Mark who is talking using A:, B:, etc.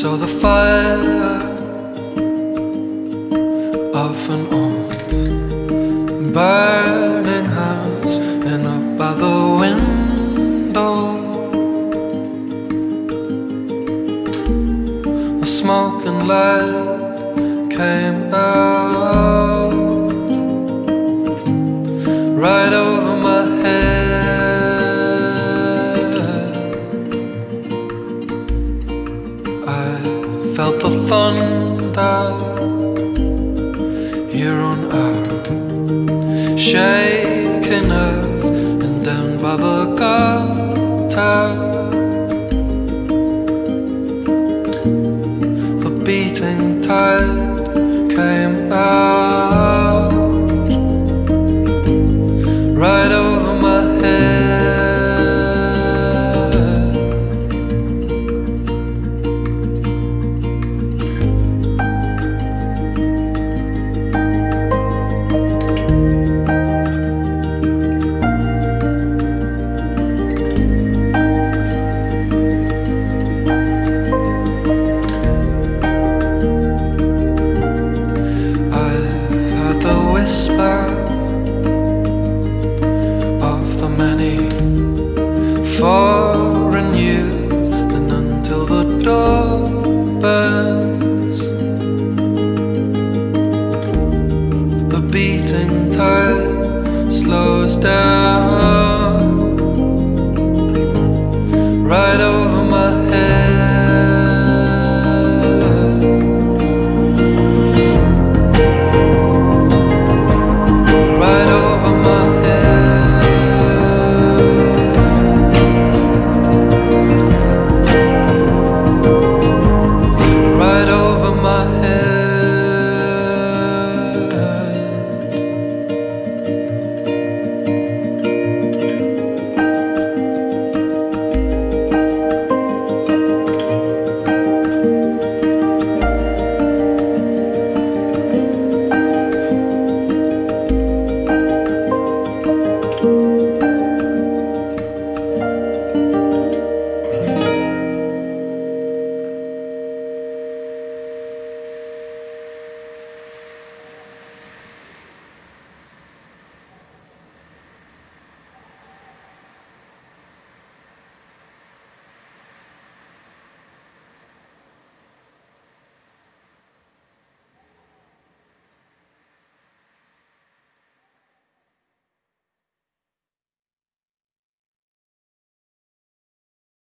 A: saw the fire of an old burning house, and up by the window, a smoking light came out thunder here on earth, shaken earth and down by the gutter. The beating tide came out. whisper of the many foreign youth, and until the door bends, the beating time slows down.